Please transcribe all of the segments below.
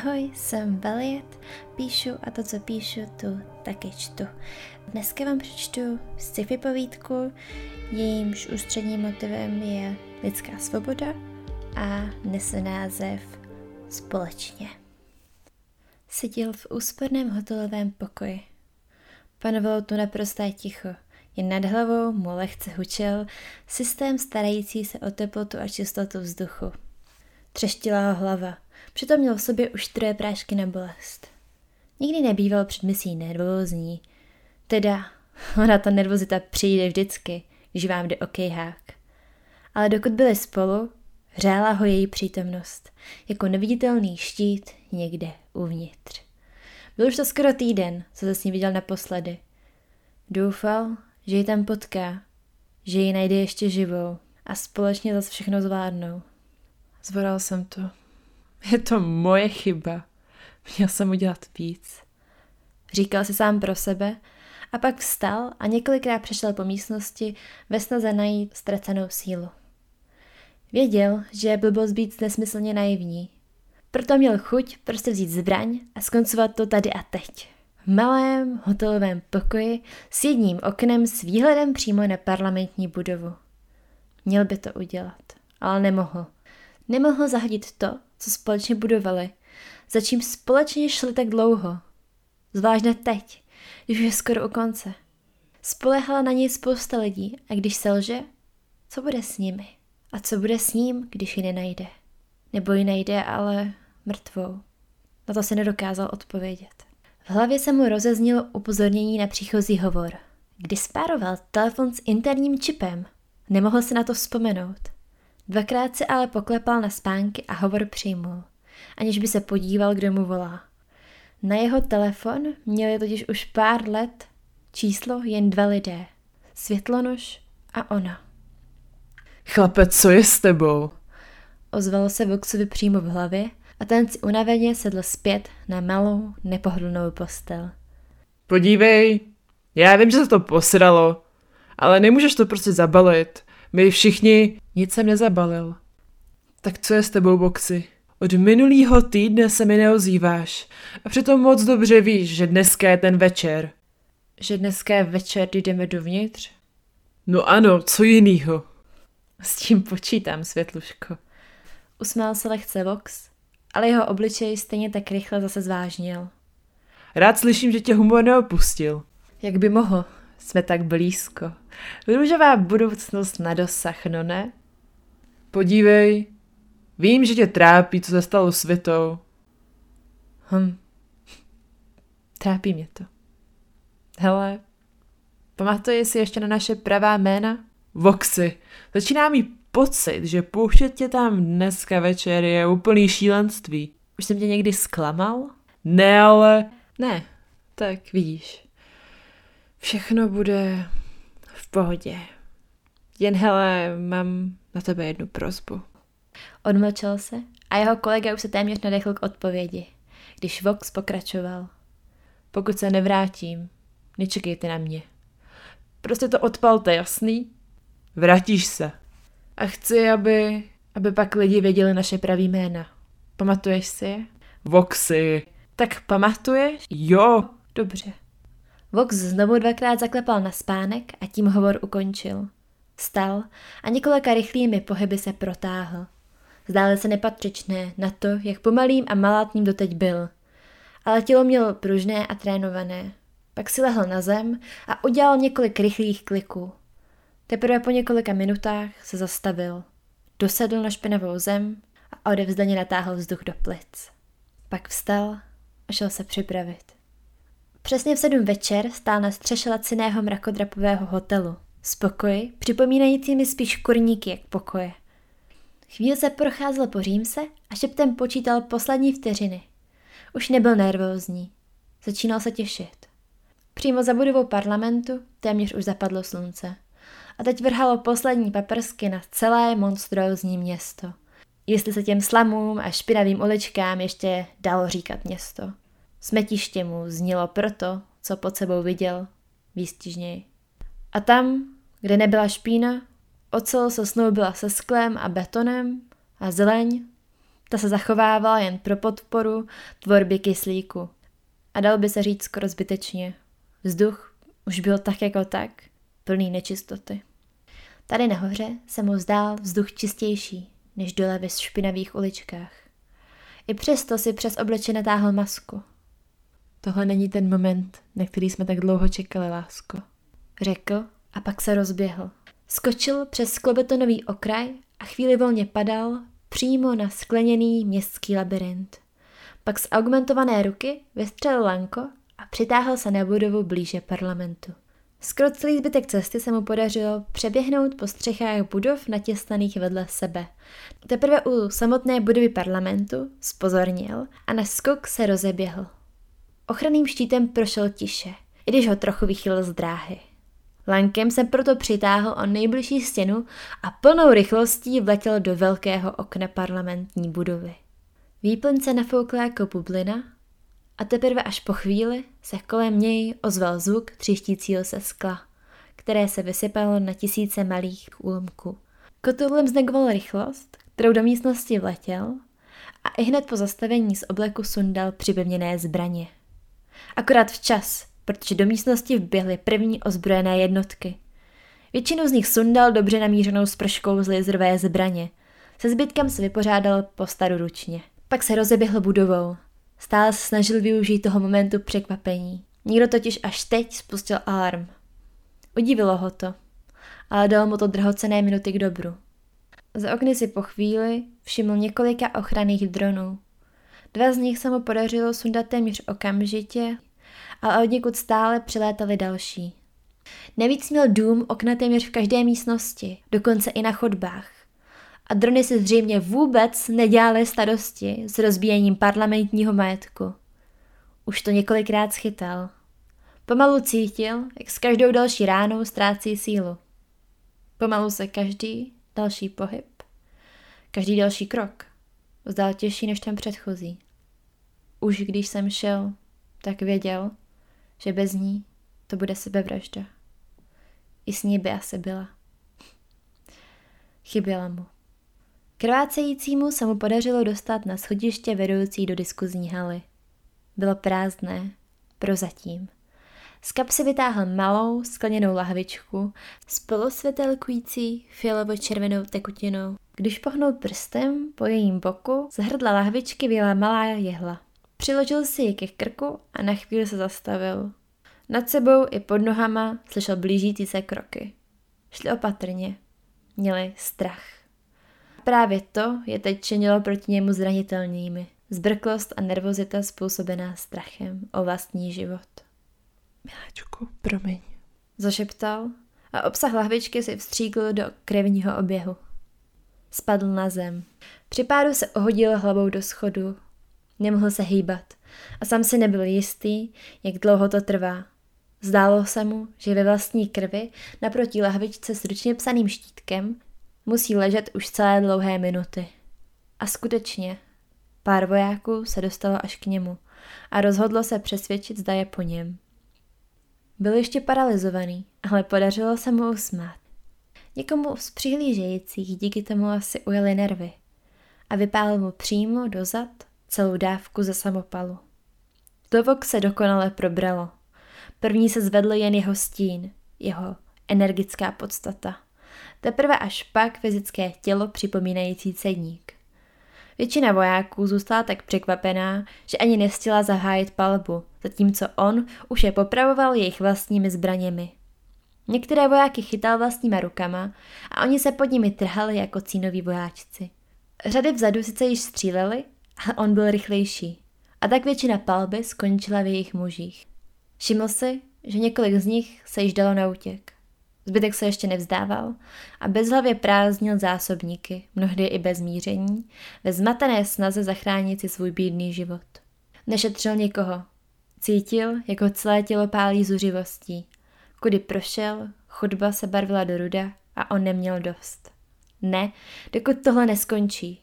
Ahoj, jsem Valiet, píšu a to, co píšu, tu taky čtu. Dneska vám přečtu sci-fi povídku, jejímž ústředním motivem je lidská svoboda a nese název Společně. Seděl v úsporném hotelovém pokoji. Panovalo tu naprosté ticho. Jen nad hlavou mu lehce hučel systém starající se o teplotu a čistotu vzduchu. Třeštila ho hlava – Přitom měl v sobě už troje prášky na bolest. Nikdy nebýval před misí nervózní. Teda, ona ta nervozita přijde vždycky, když vám jde o kejhák. Ale dokud byli spolu, hřála ho její přítomnost, jako neviditelný štít někde uvnitř. Byl už to skoro týden, co se s ní viděl naposledy. Doufal, že ji tam potká, že ji najde ještě živou a společně zase všechno zvládnou. Zvoral jsem to. Je to moje chyba. Měl jsem udělat víc. Říkal si sám pro sebe a pak vstal a několikrát přešel po místnosti ve snaze najít ztracenou sílu. Věděl, že je blbost být nesmyslně naivní. Proto měl chuť prostě vzít zbraň a skoncovat to tady a teď. V malém hotelovém pokoji s jedním oknem s výhledem přímo na parlamentní budovu. Měl by to udělat, ale nemohl. Nemohl zahodit to, co společně budovali, za čím společně šli tak dlouho. Zvláště teď, když už je skoro u konce. Spolehala na něj spousta lidí a když selže, co bude s nimi? A co bude s ním, když ji nenajde? Nebo ji najde, ale mrtvou? Na to se nedokázal odpovědět. V hlavě se mu rozeznilo upozornění na příchozí hovor. Kdy spároval telefon s interním čipem, nemohl se na to vzpomenout. Dvakrát se ale poklepal na spánky a hovor přijmul, aniž by se podíval, kdo mu volá. Na jeho telefon měli totiž už pár let číslo jen dva lidé. Světlonož a ona. Chlape, co je s tebou? Ozval se Voxovi přímo v hlavě a ten si unaveně sedl zpět na malou, nepohodlnou postel. Podívej, já vím, že se to posralo, ale nemůžeš to prostě zabalit. My všichni nic jsem nezabalil. Tak co je s tebou, Boxy? Od minulého týdne se mi neozýváš. A přitom moc dobře víš, že dneska je ten večer. Že dneska je večer, kdy jdeme dovnitř? No ano, co jinýho? S tím počítám, Světluško. Usmál se lehce Vox, ale jeho obličej stejně tak rychle zase zvážnil. Rád slyším, že tě humor neopustil. Jak by mohl? Jsme tak blízko. Růžová budoucnost na dosah, no ne? Podívej, vím, že tě trápí, co se stalo světou. Hm, trápí mě to. Hele, pamatuješ si ještě na naše pravá jména? Voxy, začíná mi pocit, že pouštět tě tam dneska večer je úplný šílenství. Už jsem tě někdy zklamal? Ne, ale... Ne, tak vidíš. Všechno bude v pohodě. Jen hele, mám na tebe jednu prozbu. Odmlčel se a jeho kolega už se téměř nadechl k odpovědi, když Vox pokračoval. Pokud se nevrátím, nečekejte na mě. Prostě to odpalte, jasný? Vrátíš se. A chci, aby, aby pak lidi věděli naše pravý jména. Pamatuješ si je? Voxy. Tak pamatuješ? Jo. Dobře. Vox znovu dvakrát zaklepal na spánek a tím hovor ukončil. Stal a několika rychlými pohyby se protáhl. Zdále se nepatřičné na to, jak pomalým a malátným doteď byl. Ale tělo mělo pružné a trénované. Pak si lehl na zem a udělal několik rychlých kliků. Teprve po několika minutách se zastavil. Dosedl na špinavou zem a odevzdaně natáhl vzduch do plic. Pak vstal a šel se připravit. Přesně v sedm večer stál na střeše laciného mrakodrapového hotelu. Z pokoji, připomínajícími spíš kurníky jak pokoje. Chvíli se procházel po římse a šeptem počítal poslední vteřiny. Už nebyl nervózní. Začínal se těšit. Přímo za budovou parlamentu téměř už zapadlo slunce. A teď vrhalo poslední paprsky na celé monstrózní město. Jestli se těm slamům a špinavým uličkám ještě dalo říkat město. Smetiště mu znělo proto, co pod sebou viděl, výstižněji. A tam, kde nebyla špína, ocel se snoubila se sklem a betonem a zeleň, Ta se zachovávala jen pro podporu tvorby kyslíku. A dal by se říct skoro zbytečně. Vzduch už byl tak jako tak, plný nečistoty. Tady nahoře se mu zdál vzduch čistější, než dole ve špinavých uličkách. I přesto si přes obliče natáhl masku. Tohle není ten moment, na který jsme tak dlouho čekali, lásko. Řekl a pak se rozběhl. Skočil přes sklobetonový okraj a chvíli volně padal přímo na skleněný městský labirint. Pak z augmentované ruky vystřelil lanko a přitáhl se na budovu blíže parlamentu. Skoro celý zbytek cesty se mu podařilo přeběhnout po střechách budov natěsnaných vedle sebe. Teprve u samotné budovy parlamentu spozornil a na skok se rozeběhl. Ochranným štítem prošel tiše, i když ho trochu vychýlil z dráhy. Lankem se proto přitáhl o nejbližší stěnu a plnou rychlostí vletěl do velkého okna parlamentní budovy. Výplň se nafoukla jako bublina a teprve až po chvíli se kolem něj ozval zvuk třištícího se skla, které se vysypalo na tisíce malých úlomků. Kotulem znegoval rychlost, kterou do místnosti vletěl a i hned po zastavení z obleku sundal připevněné zbraně. Akorát včas, protože do místnosti vběhly první ozbrojené jednotky. Většinu z nich sundal dobře namířenou sprškou z laserové zbraně. Se zbytkem se vypořádal po staru ručně. Pak se rozeběhl budovou. Stále se snažil využít toho momentu překvapení. Nikdo totiž až teď spustil alarm. Udivilo ho to, ale dal mu to drahocené minuty k dobru. Za okny si po chvíli všiml několika ochranných dronů. Dva z nich se mu podařilo sundat téměř okamžitě ale od někud stále přilétaly další. Navíc měl dům okna téměř v každé místnosti, dokonce i na chodbách. A drony si zřejmě vůbec nedělaly starosti s rozbíjením parlamentního majetku. Už to několikrát schytal. Pomalu cítil, jak s každou další ránou ztrácí sílu. Pomalu se každý další pohyb, každý další krok zdál těžší než ten předchozí. Už když jsem šel, tak věděl, že bez ní to bude sebevražda. I s ní by asi byla. Chyběla mu. Krvácejícímu se mu podařilo dostat na schodiště vedoucí do diskuzní haly. Bylo prázdné, prozatím. Z kapsy vytáhl malou skleněnou lahvičku s polosvětelkující fialovo-červenou tekutinou. Když pohnul prstem po jejím boku, z hrdla lahvičky vyjela malá jehla. Přiložil si ji ke krku a na chvíli se zastavil. Nad sebou i pod nohama slyšel blížící se kroky. Šli opatrně. Měli strach. Právě to je teď činilo proti němu zranitelnými. Zbrklost a nervozita způsobená strachem o vlastní život. Miláčku, promiň. Zašeptal a obsah lahvičky si vstříkl do krevního oběhu. Spadl na zem. Při pádu se ohodil hlavou do schodu Nemohl se hýbat a sám si nebyl jistý, jak dlouho to trvá. Zdálo se mu, že ve vlastní krvi naproti lahvičce s ručně psaným štítkem musí ležet už celé dlouhé minuty. A skutečně, pár vojáků se dostalo až k němu a rozhodlo se přesvědčit, zda je po něm. Byl ještě paralizovaný, ale podařilo se mu usmát. Někomu z přihlížejících díky tomu asi ujeli nervy a vypálil mu přímo dozad celou dávku ze samopalu. Dovok se dokonale probralo. První se zvedl jen jeho stín, jeho energická podstata. Teprve až pak fyzické tělo připomínající cedník. Většina vojáků zůstala tak překvapená, že ani nestihla zahájit palbu, zatímco on už je popravoval jejich vlastními zbraněmi. Některé vojáky chytal vlastníma rukama a oni se pod nimi trhali jako cínoví vojáčci. Řady vzadu sice již stříleli, a on byl rychlejší. A tak většina palby skončila v jejich mužích. Všiml si, že několik z nich se již dalo na útěk. Zbytek se ještě nevzdával a bezhlavě prázdnil zásobníky, mnohdy i bez míření, ve zmatené snaze zachránit si svůj bídný život. Nešetřil nikoho. Cítil, jako celé tělo pálí zuřivostí. Kudy prošel, chodba se barvila do ruda a on neměl dost. Ne, dokud tohle neskončí,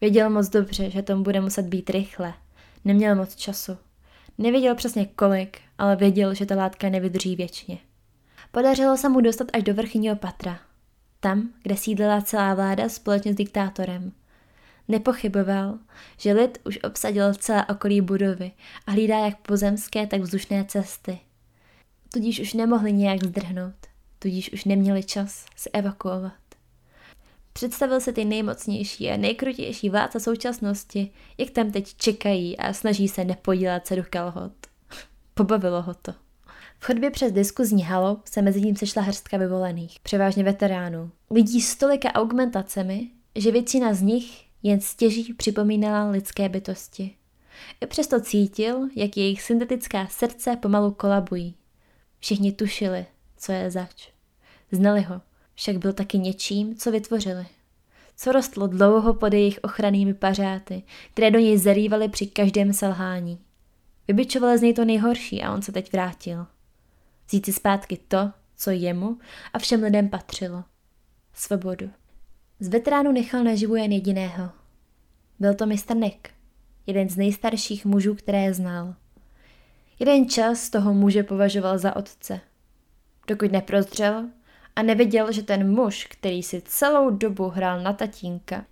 Věděl moc dobře, že tomu bude muset být rychle. Neměl moc času. Nevěděl přesně kolik, ale věděl, že ta látka nevydrží věčně. Podařilo se mu dostat až do vrchního patra. Tam, kde sídlila celá vláda společně s diktátorem. Nepochyboval, že lid už obsadil celé okolí budovy a hlídá jak pozemské, tak vzdušné cesty. Tudíž už nemohli nějak zdrhnout, tudíž už neměli čas se evakuovat. Představil se ty nejmocnější a nejkrutější vládce současnosti, jak tam teď čekají a snaží se nepodílat se do kalhot. Pobavilo ho to. V chodbě přes diskuzní halo se mezi ním sešla hrstka vyvolených, převážně veteránů. Lidí s tolika augmentacemi, že většina z nich jen stěží připomínala lidské bytosti. I přesto cítil, jak jejich syntetická srdce pomalu kolabují. Všichni tušili, co je zač. Znali ho, však byl taky něčím, co vytvořili. Co rostlo dlouho pod jejich ochrannými pařáty, které do něj zarývaly při každém selhání. Vybičovali z něj to nejhorší a on se teď vrátil. Vzít si zpátky to, co jemu a všem lidem patřilo. Svobodu. Z veteránu nechal naživu jen jediného. Byl to mistr Nick, jeden z nejstarších mužů, které znal. Jeden čas toho muže považoval za otce. Dokud neprozřel a neviděl, že ten muž, který si celou dobu hrál na tatínka,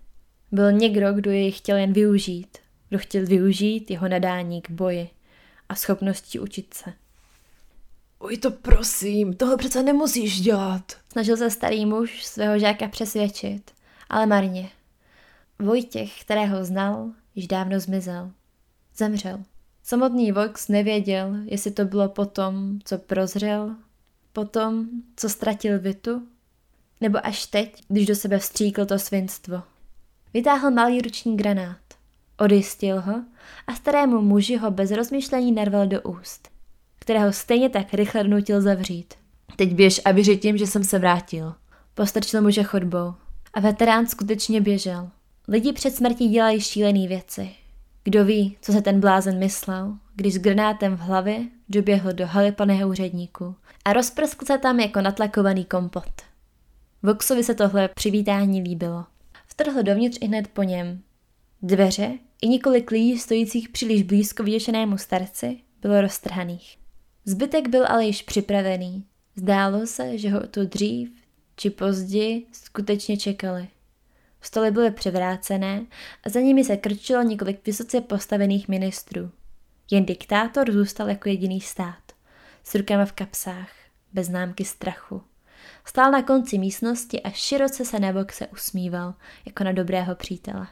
byl někdo, kdo jej chtěl jen využít, kdo chtěl využít jeho nadání k boji a schopnosti učit se. Oj to prosím, tohle přece nemusíš dělat. Snažil se starý muž svého žáka přesvědčit, ale marně. Vojtěch, kterého znal, již dávno zmizel. Zemřel. Samotný Vox nevěděl, jestli to bylo potom, co prozřel, potom, co ztratil Vitu, nebo až teď, když do sebe vstříkl to svinstvo. Vytáhl malý ruční granát, odjistil ho a starému muži ho bez rozmyšlení narval do úst, kterého stejně tak rychle nutil zavřít. Teď běž a vyři tím, že jsem se vrátil. Postrčil muže chodbou. A veterán skutečně běžel. Lidi před smrtí dělají šílené věci. Kdo ví, co se ten blázen myslel, když s granátem v hlavě doběhl do haly paného úředníku a rozprskl se tam jako natlakovaný kompot. Voxovi se tohle přivítání líbilo. Vtrhl dovnitř i hned po něm. Dveře i několik lidí stojících příliš blízko vyděšenému starci bylo roztrhaných. Zbytek byl ale již připravený. Zdálo se, že ho tu dřív či později skutečně čekali. Stoly byly převrácené a za nimi se krčilo několik vysoce postavených ministrů. Jen diktátor zůstal jako jediný stát, s rukama v kapsách, bez známky strachu. Stál na konci místnosti a široce se na bok se usmíval, jako na dobrého přítele.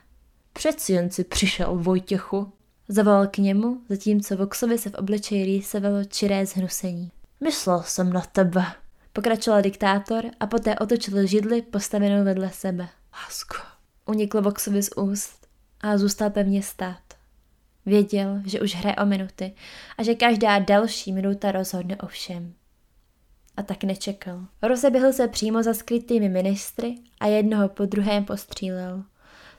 Přeci jen si přišel, Vojtěchu. Zavolal k němu, zatímco Voxovi se v obličeji rýsovalo čiré zhnusení. Myslel jsem na tebe. Pokračoval diktátor a poté otočil židli postavenou vedle sebe. Lásko. Unikl Voxovi z úst a zůstal pevně stát. Věděl, že už hraje o minuty a že každá další minuta rozhodne o všem. A tak nečekal. Rozeběhl se přímo za skrytými ministry a jednoho po druhém postřílel.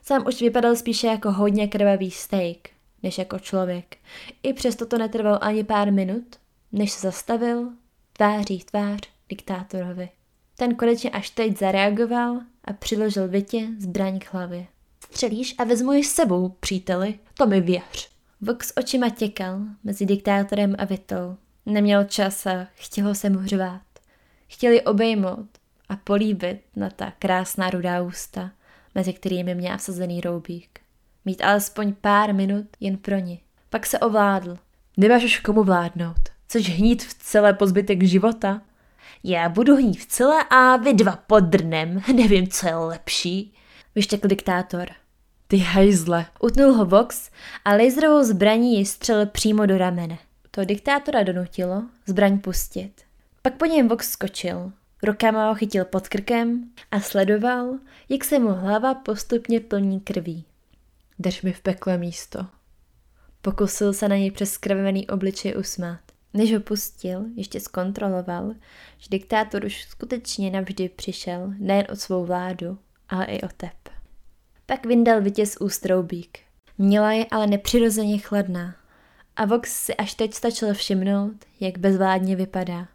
Sám už vypadal spíše jako hodně krvavý steak, než jako člověk. I přesto to netrvalo ani pár minut, než se zastavil, tváří v tvář diktátorovi. Ten konečně až teď zareagoval a přiložil Vitě zbraň k hlavě. Střelíš a vezmu ji s sebou, příteli, to mi věř. Vox očima těkal mezi diktátorem a Vitou. Neměl čas a chtělo se mu hřvát. Chtěli obejmout a políbit na ta krásná rudá ústa, mezi kterými měl vsazený roubík. Mít alespoň pár minut jen pro ně. Pak se ovládl. Nemáš už komu vládnout. Chceš hnít v celé pozbytek života? Já budu hnít v celé a vy dva podrnem. Nevím, co je lepší. Vyštěkl diktátor. Ty hajzle. Utnul ho Vox a laserovou zbraní ji střelil přímo do ramene. To diktátora donutilo zbraň pustit. Pak po něm Vox skočil. Rukama ho chytil pod krkem a sledoval, jak se mu hlava postupně plní krví. Drž mi v pekle místo. Pokusil se na něj přes skrvený obličej usmát. Než ho pustil, ještě zkontroloval, že diktátor už skutečně navždy přišel nejen o svou vládu, ale i o tep. Pak vyndal vytěz úst roubík. Měla je ale nepřirozeně chladná a Vox si až teď stačil všimnout, jak bezvládně vypadá.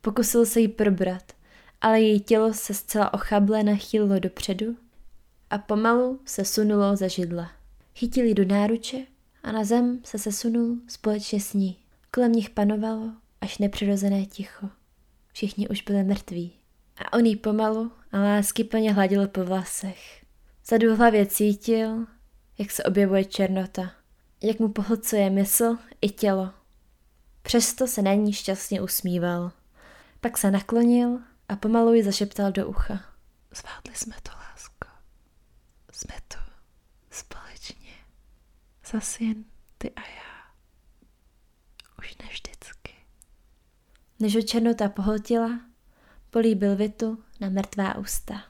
Pokusil se jí probrat, ale její tělo se zcela ochable nachýlilo dopředu a pomalu se sunulo za židla. Chytil ji do náruče a na zem se sesunul společně s ní. Kolem nich panovalo až nepřirozené ticho. Všichni už byli mrtví. A on jí pomalu a lásky plně hladil po vlasech. Zadu v hlavě cítil, jak se objevuje černota, jak mu pohlcuje mysl i tělo. Přesto se na ní šťastně usmíval. Pak se naklonil a pomalu ji zašeptal do ucha. Zvládli jsme to, lásko. Jsme tu. Společně. Zas jen ty a já. Už nevždycky. Než ho černota pohltila, políbil Vitu na mrtvá ústa.